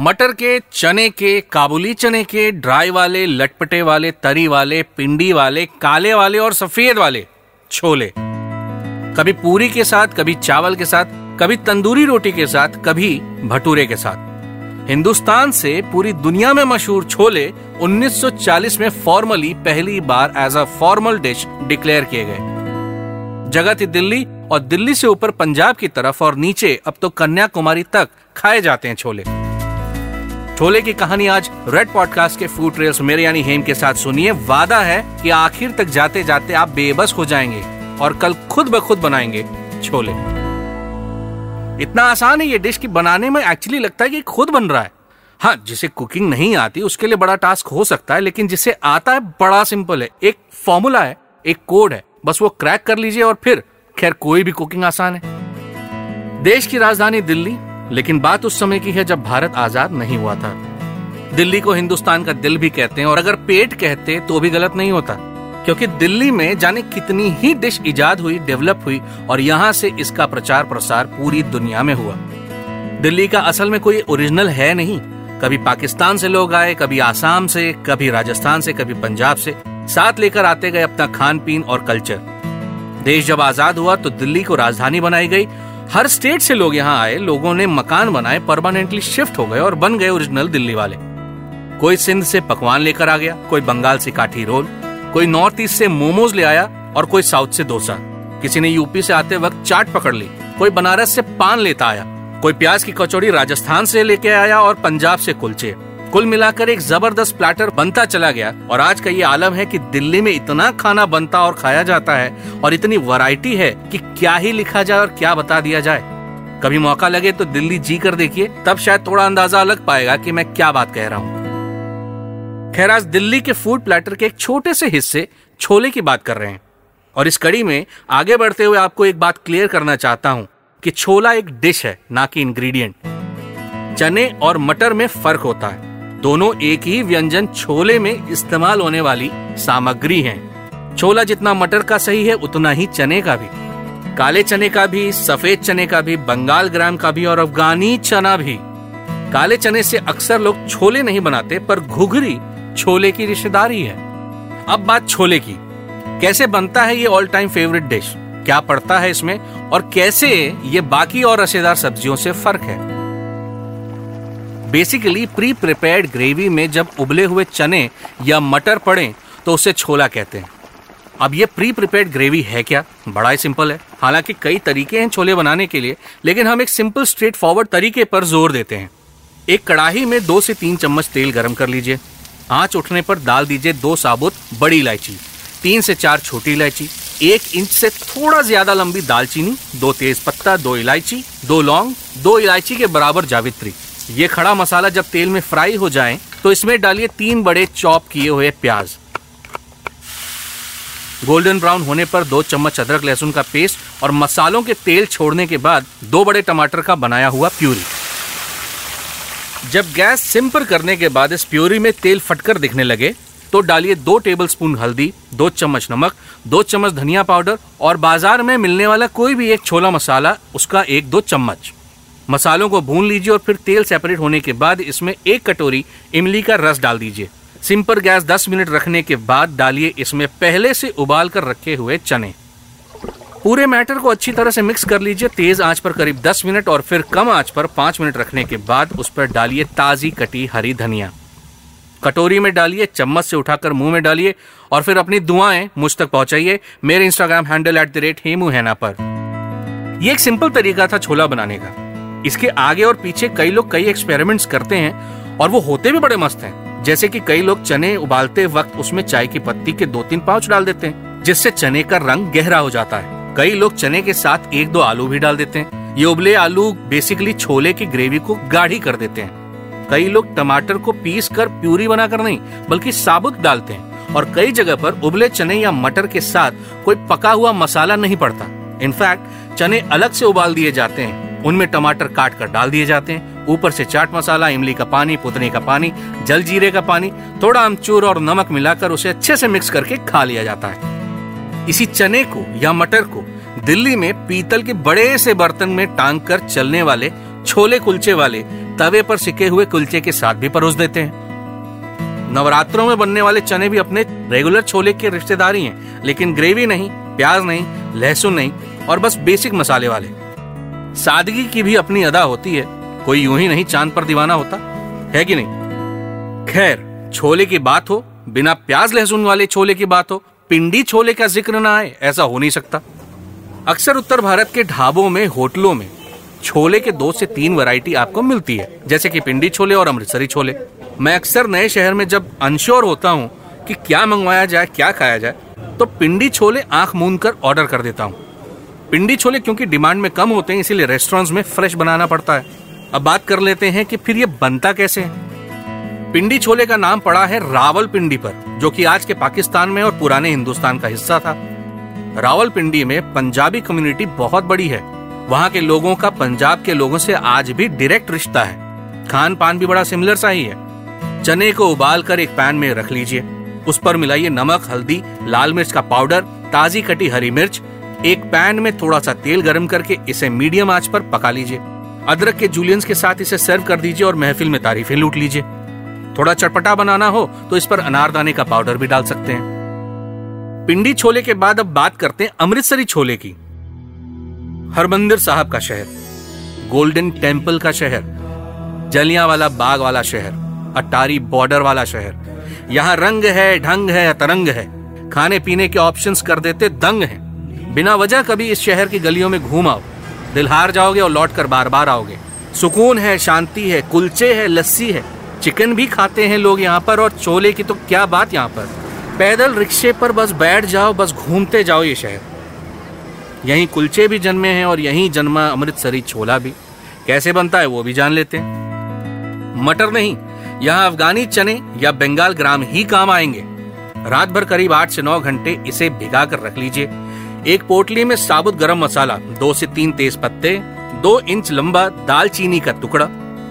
मटर के चने के, काबुली चने के, ड्राई वाले, लटपटे वाले, तरी वाले, पिंडी वाले, काले वाले और सफ़ेद वाले छोले। कभी पूरी के साथ, कभी चावल के साथ, कभी तंदूरी रोटी के साथ, कभी भटूरे के साथ। हिंदुस्तान से पूरी दुनिया में मशहूर छोले 1940 में फॉर्मली पहली बार as a formal dish declare किए गए। जगह थी दिल्ली और दिल्ली से ऊपर पंजाब की तरफ़ और नीचे, अब तो कन्याकुमारी तक खाए जाते हैं छोले। छोले की कहानी आज रेड पॉडकास्ट के फ़ूड ट्रेल्स मेरे यानी हेम के साथ सुनिए। वादा है कि आखिर तक जाते जाते आप बेबस हो जाएँगे और कल खुद ब खुद बनाएँगे छोले। इतना आसान है ये डिश की बनाने में एक्चुअली लगता है कि खुद बन रहा है। हाँ जिसे कुकिंग नहीं आती, उसके लिए बड़ा टास्क हो सकता है, लेकिन जिसे आता है, बड़ा सिंपल है। एक फॉर्मूला है, एक कोड है। बस वो क्रैक कर लीजिए और फिर, खैर, कोई भी कुकिंग आसान है। देश की राजधानी दिल्ली लेकिन बात उस समय की है जब भारत आज़ाद नहीं हुआ था। दिल्ली को हिंदुस्तान का दिल भी कहते हैं और अगर पेट कहते तो भी गलत नहीं होता, क्योंकि दिल्ली में जाने कितनी ही डिश इजाद हुई, डेवलप हुई और यहाँ से इसका प्रचार प्रसार पूरी दुनिया में हुआ। दिल्ली का असल में कोई ओरिजिनल है नहीं। कभी पाकिस्तान से लोग आए, कभी आसाम से, कभी राजस्थान से, कभी पंजाब से, साथ लेकर आते गए अपना खान पीन और कल्चर। देश जब आज़ाद हुआ तो दिल्ली को राजधानी बनाई गई हर स्टेट से लोग यहाँ आए, लोगों ने मकान बनाए परमानेंटली शिफ्ट हो गए और बन गए ओरिजिनल दिल्ली वाले। कोई सिंध से पकवान लेकर आ गया, कोई बंगाल से काठी रोल, कोई नॉर्थ ईस्ट से मोमोज ले आया और कोई साउथ से डोसा। किसी ने यूपी से आते वक्त चाट पकड़ ली, कोई बनारस से पान लेता आया, कोई प्याज की कचौड़ी राजस्थान से लेके आया और पंजाब से कुलचे। कुल मिलाकर एक ज़बरदस्त प्लेटर बनता चला गया। और आज का ये आलम है कि दिल्ली में इतना खाना बनता और खाया जाता है और इतनी वैरायटी है कि क्या ही लिखा जाए और क्या बता दिया जाए। कभी मौका लगे तो दिल्ली जी कर देखिए, तब शायद थोड़ा अंदाज़ा अलग पाएगा कि मैं क्या बात कह रहा हूँ। खैर, आज दिल्ली के फ़ूड प्लेटर के एक छोटे से हिस्से छोले की बात कर रहे हैं। और इस कड़ी में आगे बढ़ते हुए आपको एक बात क्लियर करना चाहता हूँ कि छोला एक डिश है, ना कि इंग्रेडिएंट चने और मटर में फ़र्क होता है। दोनों एक ही व्यंजन छोले में इस्तेमाल होने वाली सामग्री हैं। छोला जितना मटर का सही है, उतना ही चने का भी। काले चने का भी, सफ़ेद चने का भी, बंगाल ग्राम का भी और अफगानी चना भी। काले चने से अक्सर लोग छोले नहीं बनाते, पर घुघरी छोले की रिश्तेदारी है। अब बात छोले की। कैसे बनता है ये ऑल टाइम फेवरेट डिश क्या पड़ता है इसमें? और कैसे ये बाकी और रसेदार सब्जियों से फ़र्क है? बेसिकली प्री प्रिपेयर्ड ग्रेवी में जब उबले हुए चने या मटर पड़े तो उसे छोला कहते हैं। अब ये प्री प्रिपेयर्ड ग्रेवी है क्या? बड़ा ही सिंपल है। हालाँकि कई तरीके हैं छोले बनाने के लिए, लेकिन हम एक सिंपल स्ट्रेट फॉरवर्ड तरीके पर ज़ोर देते हैं। एक कड़ाही में दो से तीन चम्मच तेल गरम कर लीजिए। आँच उठने पर डाल दीजिए दो साबुत, बड़ी इलायची, तीन से चार छोटी इलायची, एक इंच से थोड़ा ज़्यादा लंबी दालचीनी, दो तेज पत्ता दो इलायची, दो लौंग, दो इलायची के बराबर जावित्री। ये खड़ा मसाला जब तेल में फ्राई हो जाए तो इसमें डालिए तीन बड़े चॉप किए हुए प्याज। गोल्डन ब्राउन होने पर दो चम्मच अदरक लहसुन का पेस्ट और मसालों के तेल छोड़ने के बाद दो बड़े टमाटर का बनाया हुआ प्यूरी। जब गैस सिम पर करने के बाद इस प्यूरी में तेल फटकर दिखने लगे तो डालिए दो टेबलस्पून हल्दी, दो चम्मच नमक, दो चम्मच धनिया पाउडर और बाज़ार में मिलने वाला कोई भी एक छोला मसाला, उसका एक दो चम्मच। मसालों को भून लीजिए और फिर तेल सेपरेट होने के बाद इसमें एक कटोरी इमली का रस डाल दीजिए। सिम पर गैस 10 मिनट रखने के बाद डालिए इसमें पहले से उबाल कर रखे हुए चने। पूरे मैटर को अच्छी तरह से मिक्स कर लीजिए। तेज आँच पर करीब 10 मिनट और फिर कम आँच पर 5 मिनट रखने के बाद उस पर डालिए ताजी कटी हरी धनिया। कटोरी में डालिए, चम्मच से उठाकर मुँह में डालिए और फिर अपनी दुआएँ मुझ तक पहुंचाइए। मेरे Instagram handle at the rate Hemu Haina पर। यह एक सिंपल तरीका था छोला बनाने का। इसके आगे और पीछे कई लोग कई एक्सपेरिमेंट्स करते हैं और वो होते भी बड़े मस्त हैं। जैसे कि कई लोग चने उबालते वक्त उसमें चाय की पत्ती के दो तीन पाउच डाल देते हैं, जिससे चने का रंग गहरा हो जाता है। कई लोग चने के साथ एक दो आलू भी डाल देते हैं। ये उबले आलू बेसिकली छोले की ग्रेवी को गाढ़ी कर देते हैं। कई लोग टमाटर को पीस कर प्यूरी बनाकर नहीं, बल्कि साबुत डालते हैं और कई जगह पर उबले चने या मटर के साथ कोई पका हुआ मसाला नहीं पड़ता। इनफैक्ट चने अलग से उबाल दिए जाते हैं। उनमें टमाटर काट कर डाल दिए जाते हैं। ऊपर से चाट मसाला, इमली का पानी, पुदने का पानी, जल जीरे का पानी, थोड़ा अमचूर और नमक मिलाकर उसे अच्छे से मिक्स करके खा लिया जाता है। इसी चने को या मटर को दिल्ली में पीतल के बड़े से बर्तन में टांग कर चलने वाले छोले कुलचे वाले तवे पर सिके हुए कुलचे के साथ भी परोस देते हैं। नवरात्रों में बनने वाले चने भी अपने रेगुलर छोले के रिश्तेदारी हैं, लेकिन ग्रेवी नहीं, प्याज नहीं, लहसुन नहीं और बस बेसिक मसाले वाले। सादगी की भी अपनी अदा होती है। कोई यूँ ही नहीं चाँद पर दीवाना होता। है कि नहीं? खैर, छोले की बात हो, बिना प्याज लहसुन वाले छोले की बात हो, पिंडी छोले का ज़िक्र ना आए, ऐसा हो नहीं सकता। अक्सर उत्तर भारत के ढाबों में, होटलों में, छोले के दो से तीन वैरायटी आपको मिलती है, जैसे कि पिंडी छोले और अमृतसरी छोले। मैं अक्सर नए शहर में जब अनश्योर होता हूँ कि क्या मंगवाया जाए, क्या खाया जाए तो पिंडी छोले आँख मूंद कर ऑर्डर कर देता हूँ। पिंडी छोले क्योंकि डिमांड में कम होते हैं, इसीलिए रेस्टोरेंट्स में फ्रेश बनाना पड़ता है। अब बात कर लेते हैं कि फिर ये बनता कैसे है। पिंडी छोले का नाम पड़ा है रावल पिंडी पर, जो कि आज के पाकिस्तान में और पुराने हिंदुस्तान का हिस्सा था। रावल पिंडी में पंजाबी कम्युनिटी बहुत बड़ी है। वहाँ के लोगों का, पंजाब के लोगों से आज भी डायरेक्ट रिश्ता है। खान पान भी बड़ा सिमिलर सा ही। है चने को उबाल कर एक पैन में रख लीजिए। उस पर मिलाइए नमक, हल्दी, लाल मिर्च का पाउडर ताजी कटी हरी मिर्च एक पैन में थोड़ा सा तेल गर्म करके इसे मीडियम आँच पर पका लीजिए। अदरक के जूलियंस के साथ इसे सर्व कर दीजिए और महफिल में तारीफें लूट लीजिए। थोड़ा चटपटा बनाना हो तो इस पर अनारदाने का पाउडर भी डाल सकते हैं। पिंडी छोले के बाद अब बात करते हैं अमृतसरी छोले की। हरमंदिर साहब का शहर गोल्डन टेंपल का शहर जलिया वाला बाग वाला शहर, अटारी बॉर्डर वाला शहर। यहाँ रंग है, ढंग है तरंग है। खाने पीने के ऑप्शंस कर देते दंग हैं। बिना वजह कभी इस शहर की गलियों में घूम आओ। दिल हार जाओगे और लौट कर बार बार आओगे। सुकून है, शांति है, कुलचे है, लस्सी है। चिकन भी खाते हैं लोग यहाँ पर और चोले की तो क्या बात यहाँ पर। पैदल रिक्शे पर बस बैठ जाओ, बस घूमते जाओ ये शहर। यहीं कुलचे भी जन्मे हैं और यहीं जन्मा अमृतसरी छोला भी। कैसे बनता है वो भी जान लेते हैं। मटर नहीं, यहाँ अफगानी चने या बंगाल ग्राम ही काम आएँगे। रात भर करीब आठ से नौ घंटे इसे भिगा कर रख लीजिए। एक पोटली में साबुत गरम मसाला, दो से तीन तेज पत्ते दो इंच लंबा दालचीनी का टुकड़ा,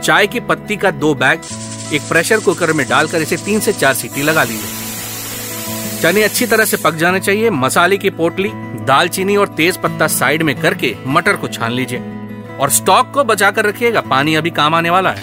चाय की पत्ती का दो बैग, एक प्रेशर कुकर में डालकर इसे तीन से चार सीटी लगा लीजिए। चने अच्छी तरह से पक जाने चाहिए, मसाले की पोटली, दालचीनी और तेज पत्ता साइड में करके मटर को छान लीजिए। और स्टॉक को बचा कर रखिएगा, पानी अभी काम आने वाला है।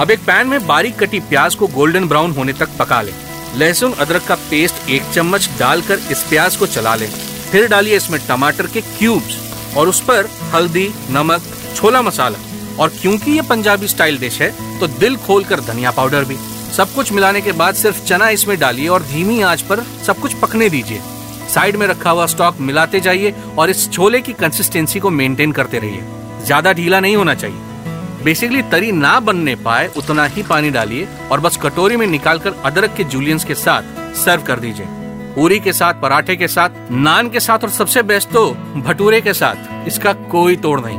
अब एक पैन में बारीक कटी प्याज को गोल्डन ब्राउन होने तक पका लें। लहसुन, अदरक का पेस्ट एक चम्मच डालकर इस प्याज को चला लें। फिर डालिए इसमें टमाटर के क्यूब्स और उस पर हल्दी, नमक, छोला मसाला। और क्योंकि ये पंजाबी स्टाइल डिश है तो दिल खोल कर धनिया पाउडर भी। सब कुछ मिलाने के बाद सिर्फ़ चना इसमें डालिए और धीमी आँच पर सब कुछ पकने दीजिए। साइड में रखा हुआ स्टॉक मिलाते जाइए और इस छोले की कंसिस्टेंसी को मेंटेन करते रहिए। ज़्यादा ढीला नहीं होना चाहिए। बेसिकली तरी ना बनने पाए उतना ही पानी डालिए और बस कटोरी में निकालकर अदरक के जूलियंस के साथ सर्व कर दीजिए। पूरी के साथ, पराठे के साथ, नान के साथ और सबसे बेस्ट तो भटूरे के साथ। इसका कोई तोड़ नहीं।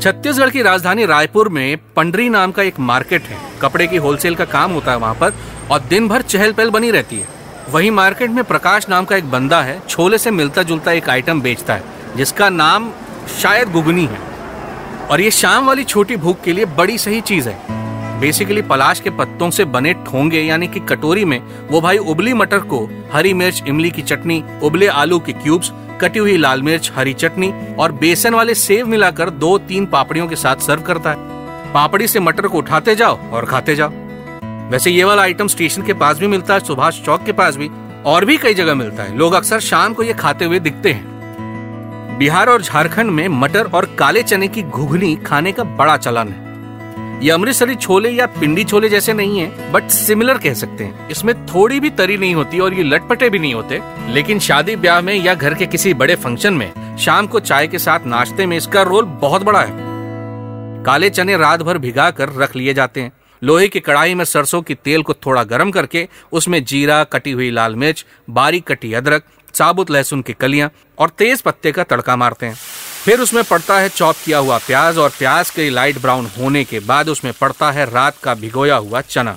छत्तीसगढ़ की राजधानी रायपुर में पंडरी नाम का एक मार्केट है। कपड़े की होलसेल का काम होता है वहाँ पर और दिन भर चहल पहल बनी रहती है। वही मार्केट में प्रकाश नाम का एक बंदा है, छोले से मिलता जुलता एक आइटम बेचता है, जिसका नाम शायद गुगनी है। और ये शाम वाली छोटी भूख के लिए बड़ी सही चीज़ है। बेसिकली पलाश के पत्तों से बने ठोंगे, यानी कि कटोरी में, वो भाई उबली मटर को, हरी मिर्च, इमली की चटनी, उबले आलू के क्यूब्स, कटी हुई लाल मिर्च, हरी चटनी और बेसन वाले सेव मिलाकर दो तीन पापड़ियों के साथ सर्व करता है। पापड़ी से मटर को उठाते जाओ और खाते जाओ। वैसे ये वाला आइटम स्टेशन के पास भी मिलता है, सुभाष चौक के पास भी, और भी कई जगह मिलता है। लोग अक्सर शाम को ये खाते हुए दिखते हैं। बिहार और झारखंड में मटर और काले चने की घुघनी खाने का बड़ा चलन है। ये अमृतसरी छोले या पिंडी छोले जैसे नहीं है बट सिमिलर कह सकते हैं। इसमें थोड़ी भी तरी नहीं होती और ये लटपटे भी नहीं होते। लेकिन शादी ब्याह में या घर के किसी बड़े फ़ंक्शन में, शाम को चाय के साथ नाश्ते में इसका रोल बहुत बड़ा है। काले चने रात भर भिगा कर रख लिए जाते हैं। लोहे की कढ़ाई में सरसों की तेल को थोड़ा गर्म करके, उसमें जीरा, कटी हुई लाल मिर्च, बारीक कटी अदरक, साबुत लहसुन की कलियाँ और तेज पत्ते का तड़का मारते हैं। फिर उसमें पड़ता है चॉप किया हुआ प्याज और प्याज के लाइट ब्राउन होने के बाद उसमें पड़ता है रात का भिगोया हुआ चना।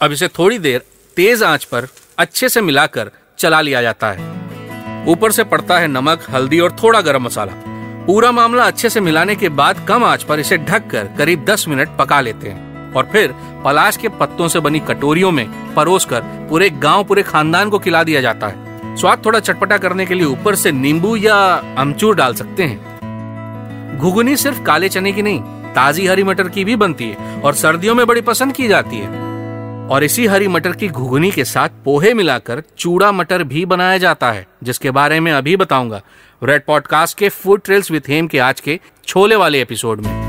अब इसे थोड़ी देर तेज आँच पर अच्छे से मिलाकर चला लिया जाता है। ऊपर से पड़ता है नमक, हल्दी और थोड़ा गर्म मसाला। पूरा मामला अच्छे से मिलाने के बाद कम आँच पर इसे ढक कर करीब 10 मिनट पका लेते हैं और फिर पलाश के पत्तों से बनी कटोरियों में परोस कर पूरे गाँव, पूरे खानदान को खिला दिया जाता है। स्वाद थोड़ा चटपटा करने के लिए ऊपर से नींबू या अमचूर डाल सकते हैं। घुगनी सिर्फ़ काले चने की नहीं, ताजी हरी मटर की भी बनती है और सर्दियों में बड़ी पसंद की जाती है। और इसी हरी मटर की घुगनी के साथ पोहे मिलाकर चूड़ा मटर भी बनाया जाता है, जिसके बारे में अभी बताऊँगा। रेड पॉडकास्ट के फ़ूड ट्रेल्स विथ हेम के आज के छोले वाले एपिसोड में।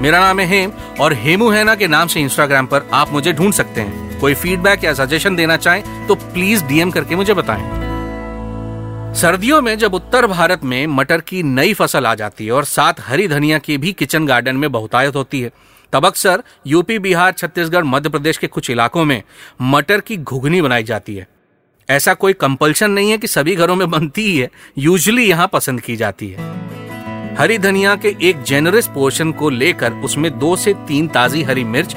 मेरा नाम है हेम और हेमू हैना के नाम से इंस्टाग्राम पर आप मुझे ढूंढ सकते हैं। कोई फीडबैक या सजेशन देना चाहें तो प्लीज़ डीएम करके मुझे बताएँ। सर्दियों में जब उत्तर भारत में मटर की नई फ़सल आ जाती है और साथ हरी धनिया की भी किचन गार्डन में बहुतायत होती है, तब अक्सर यूपी बिहार छत्तीसगढ़ मध्य प्रदेश के कुछ इलाकों में मटर की घुगनी बनाई जाती है। ऐसा कोई कंपल्शन नहीं है कि सभी घरों में बनती ही है यूजली यहाँ पसंद की जाती है। हरी धनिया के एक जेनरस पोर्शन को लेकर उसमें दो से तीन ताजी हरी मिर्च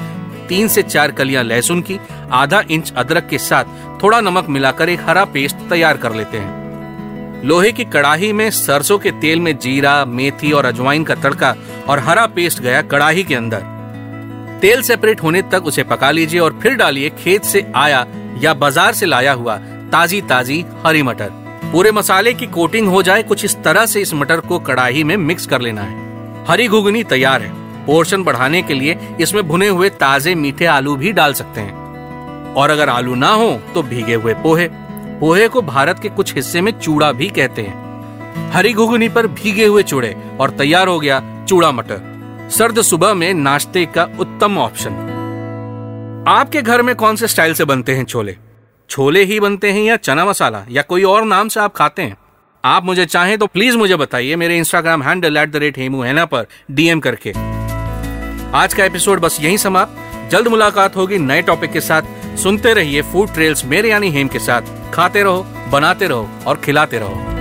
तीन से चार कलियाँ लहसुन की, आधा इंच अदरक के साथ थोड़ा नमक मिलाकर एक हरा पेस्ट तैयार कर लेते हैं। लोहे की कड़ाही में सरसों के तेल में जीरा, मेथी और अजवाइन का तड़का और हरा पेस्ट गया कड़ाही के अंदर। तेल सेपरेट होने तक उसे पका लीजिए और फिर डालिए खेत से आया या बाज़ार से लाया हुआ ताजी ताजी हरी मटर। पूरे मसाले की कोटिंग हो जाए, कुछ इस तरह से इस मटर को कड़ाही में मिक्स कर लेना है। हरी घुगनी तैयार है। पोर्शन बढ़ाने के लिए इसमें भुने हुए ताजे मीठे आलू भी डाल सकते हैं। और अगर आलू ना हो तो भीगे हुए पोहे। पोहे को भारत के कुछ हिस्से में चूड़ा भी कहते हैं। हरी घुगनी पर भीगे हुए चूड़े और तैयार हो गया चूड़ा मटर। सर्द सुबह में नाश्ते का उत्तम ऑप्शन। आपके घर में कौन से स्टाइल से बनते हैं छोले? छोले ही बनते हैं या चना मसाला या कोई और नाम से आप खाते हैं? आप मुझे चाहें तो प्लीज़ मुझे बताइए। मेरे Instagram handle at the rate Hemu Haina पर डीएम करके। आज का एपिसोड बस यही समाप्त। जल्द मुलाकात होगी नए टॉपिक के साथ। सुनते रहिए फ़ूड ट्रेल्स मेरे यानी हेम के साथ। खाते रहो, बनाते रहो और खिलाते रहो।